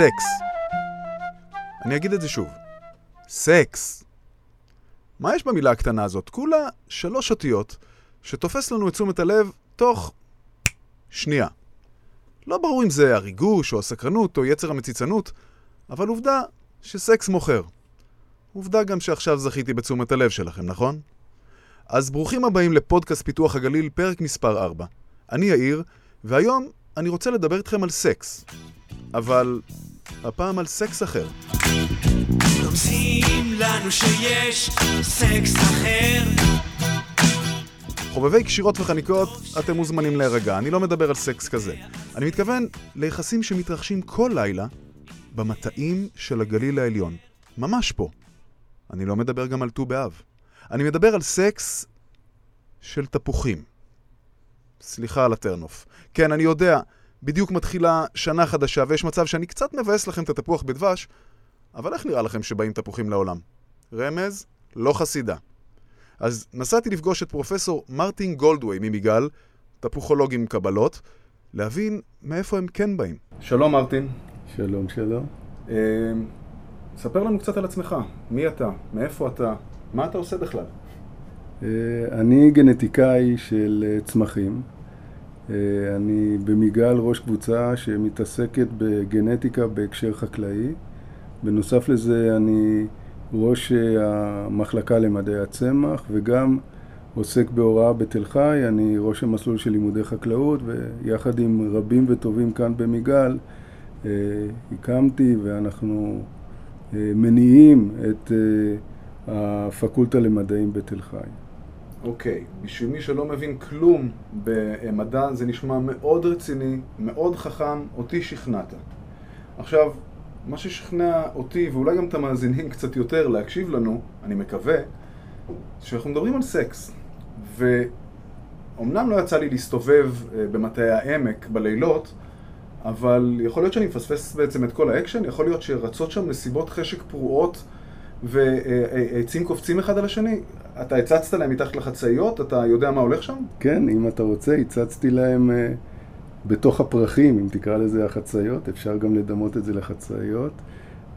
סקס. אני אגיד את זה שוב. סקס. מה יש במילה הקטנה הזאת? כולה שלוש אותיות שתופס לנו את תשומת הלב תוך שנייה. לא ברור אם זה הריגוש או הסקרנות או יצר המציצנות, אבל עובדה שסקס מוכר. עובדה גם שעכשיו זכיתי בתשומת הלב שלכם, נכון? אז ברוכים הבאים לפודקאסט פיתוח הגליל, פרק מספר 4. אני יאיר, והיום אני רוצה לדבר איתכם על סקס. אבל הפעם על סקס אחר. רומזים לנו שיש סקס אחר חובבי קשירות וחניקות, אתם מוזמנים להירגע, אני לא מדבר על סקס כזה. אני מתכוון ליחסים שמתרחשים כל לילה במטעים של הגליל העליון. ממש פה. אני לא מדבר גם על ט"ו באב. אני מדבר על סקס של תפוחים. סליחה על הטרנוף. כן, אני יודע, בדיוק מתחילה שנה חדשה, ויש מצב שאני קצת מבאס לכם את התפוח בדבש, אבל איך נראה לכם שבאים תפוחים לעולם? רמז, לא חסידה. אז נסעתי לפגוש את פרופסור מרטין גולדווי ממיגל, תפוחולוג עם קבלות, להבין מאיפה הם כן באים. שלום מרטין. שלום, שלום. אה, ספר לנו קצת על עצמך. מי אתה? מאיפה אתה? מה אתה עושה בכלל? אה, אני גנטיקאי של אה, צמחים. אה, אני במיגל ראש קבוצה שמתעסקת בגנטיקה בהקשר חקלאי. בנוסף לזה אני ראש המחלקה למדעי הצמח וגם עוסק בהוראה בתל חי, אני ראש המסלול של לימודי חקלאות ויחד עם רבים וטובים כאן במיגל הקמתי ואנחנו מניעים את הפקולטה למדעים בתל חי. אוקיי, okay. בשביל מי שלא מבין כלום במדע, זה נשמע מאוד רציני, מאוד חכם, אותי שכנעת. עכשיו, מה ששכנע אותי, ואולי גם את המאזינים קצת יותר להקשיב לנו, אני מקווה, שאנחנו מדברים על סקס. ואומנם לא יצא לי להסתובב אה, במטעי העמק בלילות, אבל יכול להיות שאני מפספס בעצם את כל האקשן, יכול להיות שרצות שם מסיבות חשק פרועות ועצים קופצים אחד על השני. אתה הצצת להם מתחת לחצאיות? אתה יודע מה הולך שם? כן, אם אתה רוצה, הצצתי להם אה, בתוך הפרחים, אם תקרא לזה החצאיות, אפשר גם לדמות את זה לחצאיות.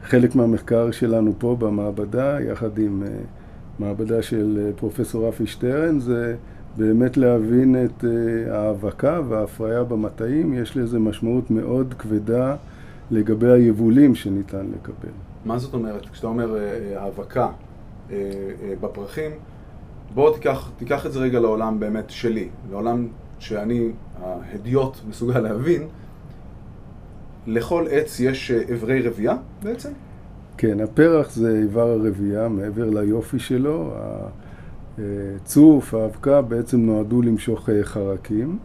חלק מהמחקר שלנו פה במעבדה, יחד עם אה, מעבדה של אה, פרופסור רפי שטרן, זה באמת להבין את ההאבקה וההפריה במטעים. יש לזה משמעות מאוד כבדה לגבי היבולים שניתן לקבל. מה זאת אומרת? כשאתה אומר האבקה בפרחים, בוא תיקח, תיקח את זה רגע לעולם באמת שלי, לעולם שאני, ההדיוט, מסוגל להבין. לכל עץ יש אברי רבייה בעצם? כן, הפרח זה איבר הרבייה, מעבר ליופי שלו. הצוף, האבקה, בעצם נועדו למשוך חרקים.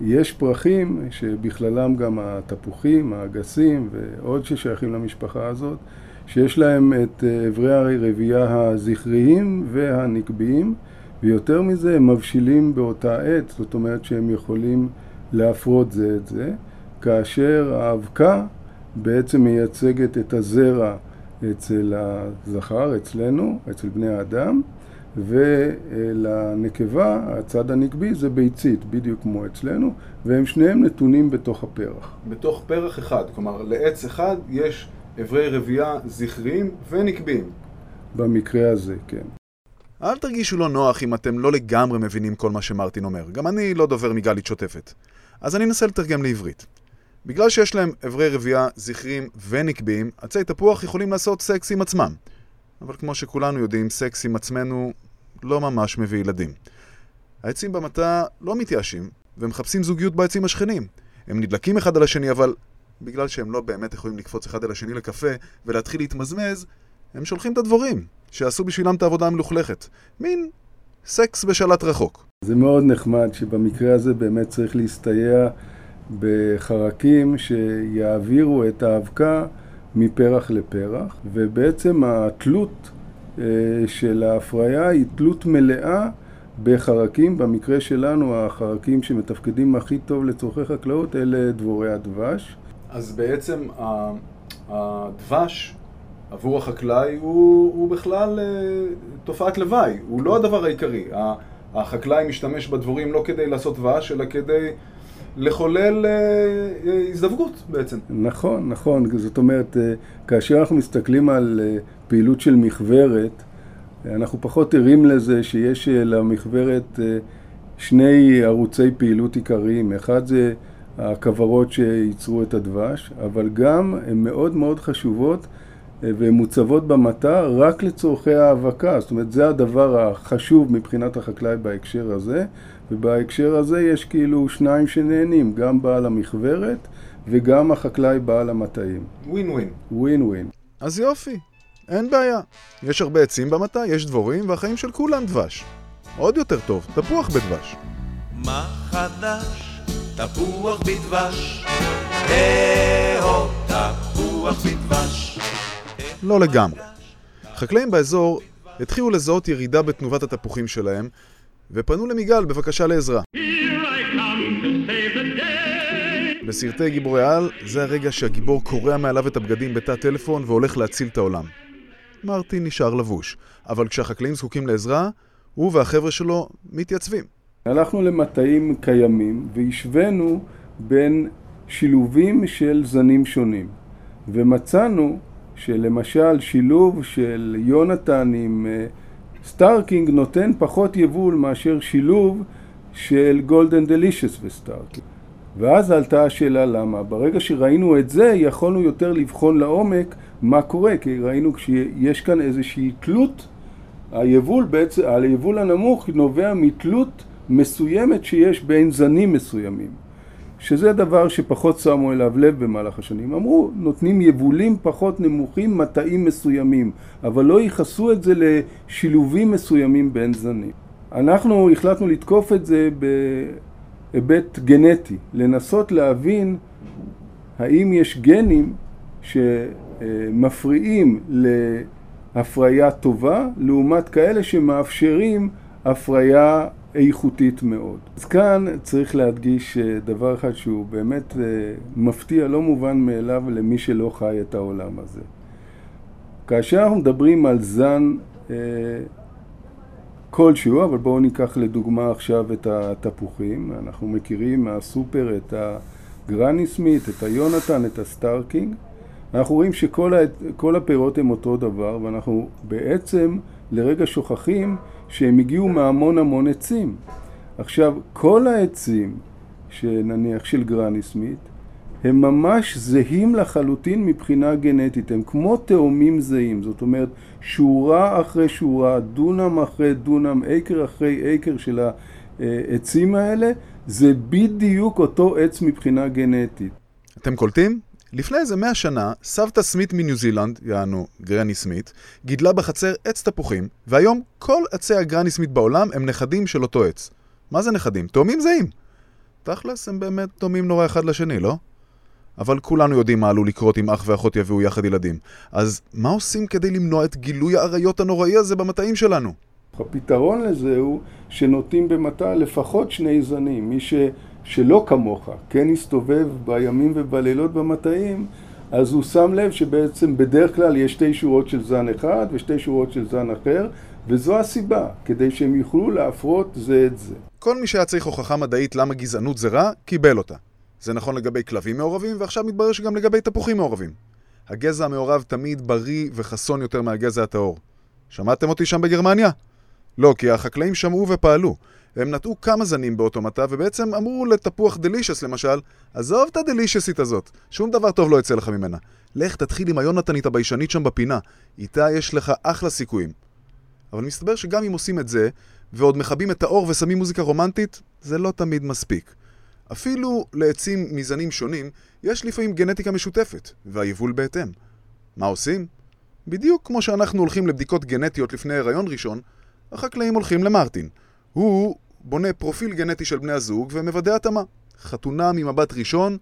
יש פרחים שבכללם גם התפוחים, האגסים ועוד ששייכים למשפחה הזאת, שיש להם את אברי הרבייה הזכריים והנקביים, ויותר מזה הם מבשילים באותה עת, זאת אומרת שהם יכולים להפרות זה את זה, כאשר האבקה בעצם מייצגת את הזרע אצל הזכר, אצלנו, אצל בני האדם, ולנקבה, הצד הנקבי זה ביצית, בדיוק כמו אצלנו, והם שניהם נתונים בתוך הפרח. בתוך פרח אחד, כלומר לעץ אחד יש אברי רבייה זכריים ונקביים. במקרה הזה, כן. אל תרגישו לא נוח אם אתם לא לגמרי מבינים כל מה שמרטין אומר. גם אני לא דובר מגלית שוטפת. אז אני אנסה לתרגם לעברית. בגלל שיש להם אברי רבייה זכריים ונקביים, עצי תפוח יכולים לעשות סקס עם עצמם. אבל כמו שכולנו יודעים, סקס עם עצמנו לא ממש מביא ילדים. העצים במטע לא מתייאשים, ומחפשים זוגיות בעצים השכנים. הם נדלקים אחד על השני, אבל בגלל שהם לא באמת יכולים לקפוץ אחד על השני לקפה ולהתחיל להתמזמז, הם שולחים את הדבורים, שעשו בשבילם את העבודה המלוכלכת. מין סקס בשלט רחוק. זה מאוד נחמד שבמקרה הזה באמת צריך להסתייע בחרקים שיעבירו את האבקה מפרח לפרח, ובעצם התלות אה, של ההפריה היא תלות מלאה בחרקים, במקרה שלנו החרקים שמתפקדים הכי טוב לצורכי חקלאות אלה דבורי הדבש. אז בעצם הדבש עבור החקלאי הוא, הוא בכלל אה, תופעת לוואי, הוא לא הדבר העיקרי. החקלאי משתמש בדבורים לא כדי לעשות דבש, אלא כדי לחולל אה, אה, הזדווגות בעצם. נכון, נכון. זאת אומרת, אה, כאשר אנחנו מסתכלים על פעילות של מכוורת, אנחנו פחות ערים לזה שיש אה, שני ערוצי פעילות עיקריים. אחד זה הכוורות שייצרו את הדבש, אבל גם הן מאוד מאוד חשובות והן מוצבות במטע רק לצורכי האבקה. זאת אומרת, זה הדבר החשוב מבחינת החקלאי בהקשר הזה, ובהקשר הזה יש כאילו שניים שנהנים, גם בעל המכוורת וגם החקלאי בעל המטעים. ווין ווין. ווין ווין. אז יופי, אין בעיה. יש הרבה עצים במטע, יש דבורים, והחיים של כולם דבש. עוד יותר טוב, תפוח בדבש. מה חדש? תפוח בדבש. אה-הו, תפוח בדבש. לא לגמרי. חקלאים באזור התחילו לזהות ירידה בתנובת התפוחים שלהם, ופנו למיגל בבקשה לעזרה. בסרטי גיבורי על, זה הרגע שהגיבור קורע מעליו את הבגדים בתא טלפון והולך להציל את העולם. מרטין נשאר לבוש, אבל כשהחקלאים זקוקים לעזרה, הוא והחבר'ה שלו מתייצבים. הלכנו למטעים קיימים והשווינו בין שילובים של זנים שונים ומצאנו שלמשל שילוב של יונתן עם אה, סטארקינג נותן פחות יבול מאשר שילוב של Golden Delicious וסטארקינג. ואז עלתה השאלה למה. ברגע שראינו את זה יכולנו יותר לבחון לעומק מה קורה כי ראינו שיש כאן איזושהי תלות. היבול בעצם, היבול הנמוך נובע מתלות מסוימת שיש בין זנים מסוימים שזה דבר שפחות שמו אליו לב במהלך השנים. אמרו, נותנים יבולים פחות נמוכים, מטעים מסוימים, אבל לא ייחסו את זה לשילובים מסוימים בין זנים. אנחנו החלטנו לתקוף את זה בהיבט גנטי, לנסות להבין האם יש גנים שמפריעים להפריה טובה, לעומת כאלה שמאפשרים הפריה איכותית מאוד. אז כאן צריך להדגיש דבר אחד שהוא באמת מפתיע, לא מובן מאליו למי שלא חי את העולם הזה. כאשר אנחנו מדברים על זן אה, כלשהו, אבל בואו ניקח לדוגמה עכשיו את התפוחים, אנחנו מכירים מהסופר את הגרני סמית, את היונתן, את הסטארקינג, אנחנו רואים שכל הפירות הם אותו דבר, ואנחנו בעצם לרגע שוכחים שהם הגיעו מהמון המון עצים. עכשיו, כל העצים, שנניח של גרני סמית, הם ממש זהים לחלוטין מבחינה גנטית, הם כמו תאומים זהים, זאת אומרת, שורה אחרי שורה, דונם אחרי דונם, עקר אחרי עקר של העצים האלה, זה בדיוק אותו עץ מבחינה גנטית. אתם קולטים? לפני איזה מאה שנה, סבתא סמית מניו זילנד, יענו גרני סמית, גידלה בחצר עץ תפוחים, והיום כל עצי הגרני סמית בעולם הם נכדים של אותו עץ. מה זה נכדים? תאומים זהים. תכלס הם באמת דומים נורא אחד לשני, לא? אבל כולנו יודעים מה עלול לקרות אם אח ואחות יביאו יחד ילדים. אז מה עושים כדי למנוע את גילוי האריות הנוראי הזה במטעים שלנו? הפתרון לזה הוא שנוטים במטע לפחות שני זנים. מי ש... שלא כמוך, כן הסתובב בימים ובלילות במטעים, אז הוא שם לב שבעצם בדרך כלל יש שתי שורות של זן אחד ושתי שורות של זן אחר, וזו הסיבה, כדי שהם יוכלו להפרות זה את זה. כל מי שהיה צריך הוכחה מדעית למה גזענות זה רע, קיבל אותה. זה נכון לגבי כלבים מעורבים, ועכשיו מתברר שגם לגבי תפוחים מעורבים. הגזע המעורב תמיד בריא וחסון יותר מהגזע הטהור. שמעתם אותי שם בגרמניה? לא, כי החקלאים שמעו ופעלו. הם נטעו כמה זנים באותו מטע, ובעצם אמרו לתפוח דלישס למשל, עזוב את הדלישסית הזאת, שום דבר טוב לא יצא לך ממנה. לך תתחיל עם היונתנית הביישנית שם בפינה, איתה יש לך אחלה סיכויים. אבל מסתבר שגם אם עושים את זה, ועוד מכבים את האור ושמים מוזיקה רומנטית, זה לא תמיד מספיק. אפילו לעצים מזנים שונים, יש לפעמים גנטיקה משותפת, והיבול בהתאם. מה עושים? בדיוק כמו שאנחנו הולכים לבדיקות גנטיות לפני הריון ראשון, החקלאים הולכים למרטין. הוא בונה פרופיל גנטי של בני הזוג ומוודא התאמה. חתונה ממבט ראשון,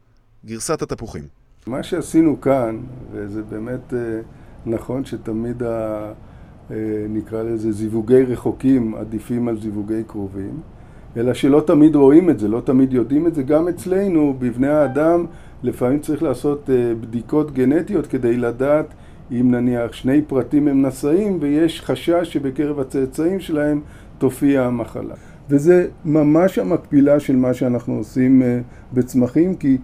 גרסת התפוחים. מה שעשינו כאן, וזה באמת אה, נכון שתמיד ה... אה, נקרא לזה זיווגי רחוקים עדיפים על זיווגי קרובים, אלא שלא תמיד רואים את זה, לא תמיד יודעים את זה. גם אצלנו, בבני האדם, לפעמים צריך לעשות אה, בדיקות גנטיות כדי לדעת אם נניח שני פרטים הם נשאים ויש חשש שבקרב הצאצאים שלהם תופיע המחלה. וזה ממש המקבילה של מה שאנחנו עושים אה, בצמחים, כי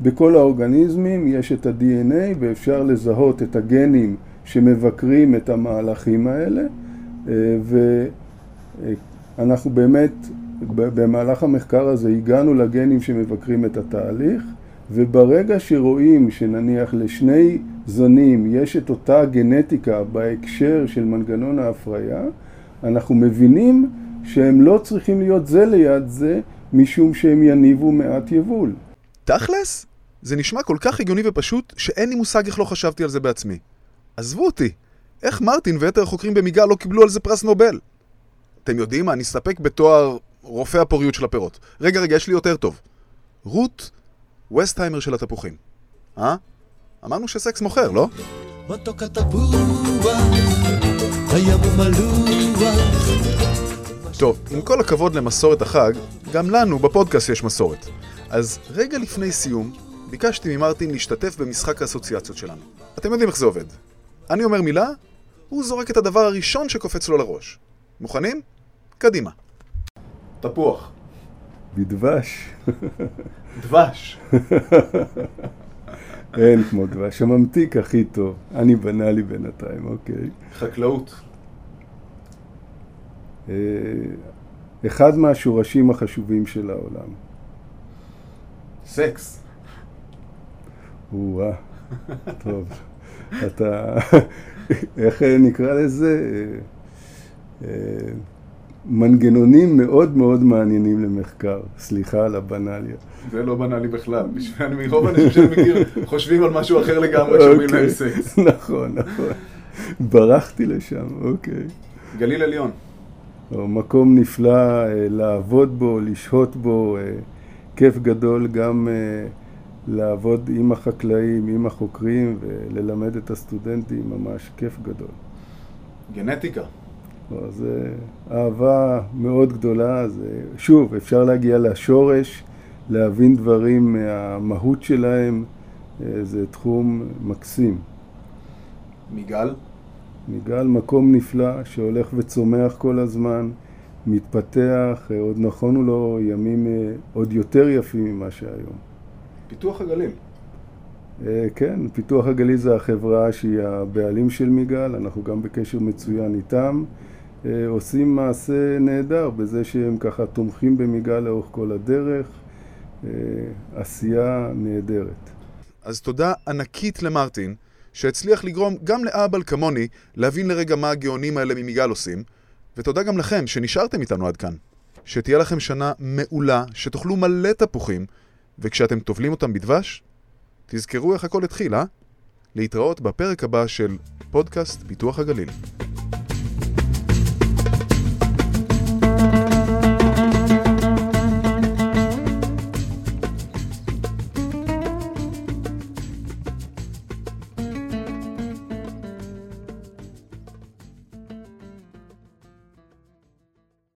בכל האורגניזמים יש את ה-DNA ואפשר לזהות את הגנים שמבקרים את המהלכים האלה, אה, ואנחנו באמת במהלך המחקר הזה הגענו לגנים שמבקרים את התהליך, וברגע שרואים שנניח לשני זנים יש את אותה גנטיקה בהקשר של מנגנון ההפריה, אנחנו מבינים שהם לא צריכים להיות זה ליד זה, משום שהם יניבו מעט יבול. תכלס? זה נשמע כל כך הגיוני ופשוט, שאין לי מושג איך לא חשבתי על זה בעצמי. עזבו אותי, איך מרטין ויתר החוקרים במיגל לא קיבלו על זה פרס נובל? אתם יודעים מה, אני אסתפק בתואר רופא הפוריות של הפירות. רגע, רגע, יש לי יותר טוב. רות ווסטהיימר של התפוחים. אה? אמרנו שסקס מוכר, לא? מתוק התפוח, הים הוא מלוח. טוב, עם כל הכבוד למסורת החג, גם לנו בפודקאסט יש מסורת. אז רגע לפני סיום, ביקשתי ממרטין להשתתף במשחק האסוציאציות שלנו. אתם יודעים איך זה עובד. אני אומר מילה, הוא זורק את הדבר הראשון שקופץ לו לראש. מוכנים? קדימה. תפוח. בדבש. דבש. אין כמו דבש. הממתיק הכי טוב. אני בנה לי בינתיים, אוקיי. חקלאות. אה, אחד מהשורשים החשובים של העולם. סקס. או-אה, טוב. אתה, איך נקרא לזה? אה, אה, מנגנונים מאוד מאוד מעניינים למחקר. סליחה על הבנאליה. זה לא בנאלי בכלל. מרוב האנשים שאני מכיר חושבים על משהו אחר לגמרי כשאומרים להם סקס. נכון, נכון. ברחתי לשם, אוקיי. גליל עליון. מקום נפלא אה, לעבוד בו, לשהות בו, אה, כיף גדול גם אה, לעבוד עם החקלאים, עם החוקרים וללמד את הסטודנטים, ממש כיף גדול. גנטיקה. זה אהבה מאוד גדולה, זה, שוב, אפשר להגיע לשורש, להבין דברים מהמהות שלהם, זה תחום מקסים. מיגל? מיגל מקום נפלא שהולך וצומח כל הזמן, מתפתח, עוד נכונו לו ימים עוד יותר יפים ממה שהיום. פיתוח הגליל. כן, פיתוח הגליל זה החברה שהיא הבעלים של מיגל, אנחנו גם בקשר מצוין איתם. עושים מעשה נהדר בזה שהם ככה תומכים במיגל לאורך כל הדרך, עשייה נהדרת. אז תודה ענקית למרטין. שהצליח לגרום גם לאבל כמוני להבין לרגע מה הגאונים האלה ממיגל עושים, ותודה גם לכם שנשארתם איתנו עד כאן. שתהיה לכם שנה מעולה, שתאכלו מלא תפוחים, וכשאתם טובלים אותם בדבש, תזכרו איך הכל התחיל, אה? להתראות בפרק הבא של פודקאסט פיתוח הגליל.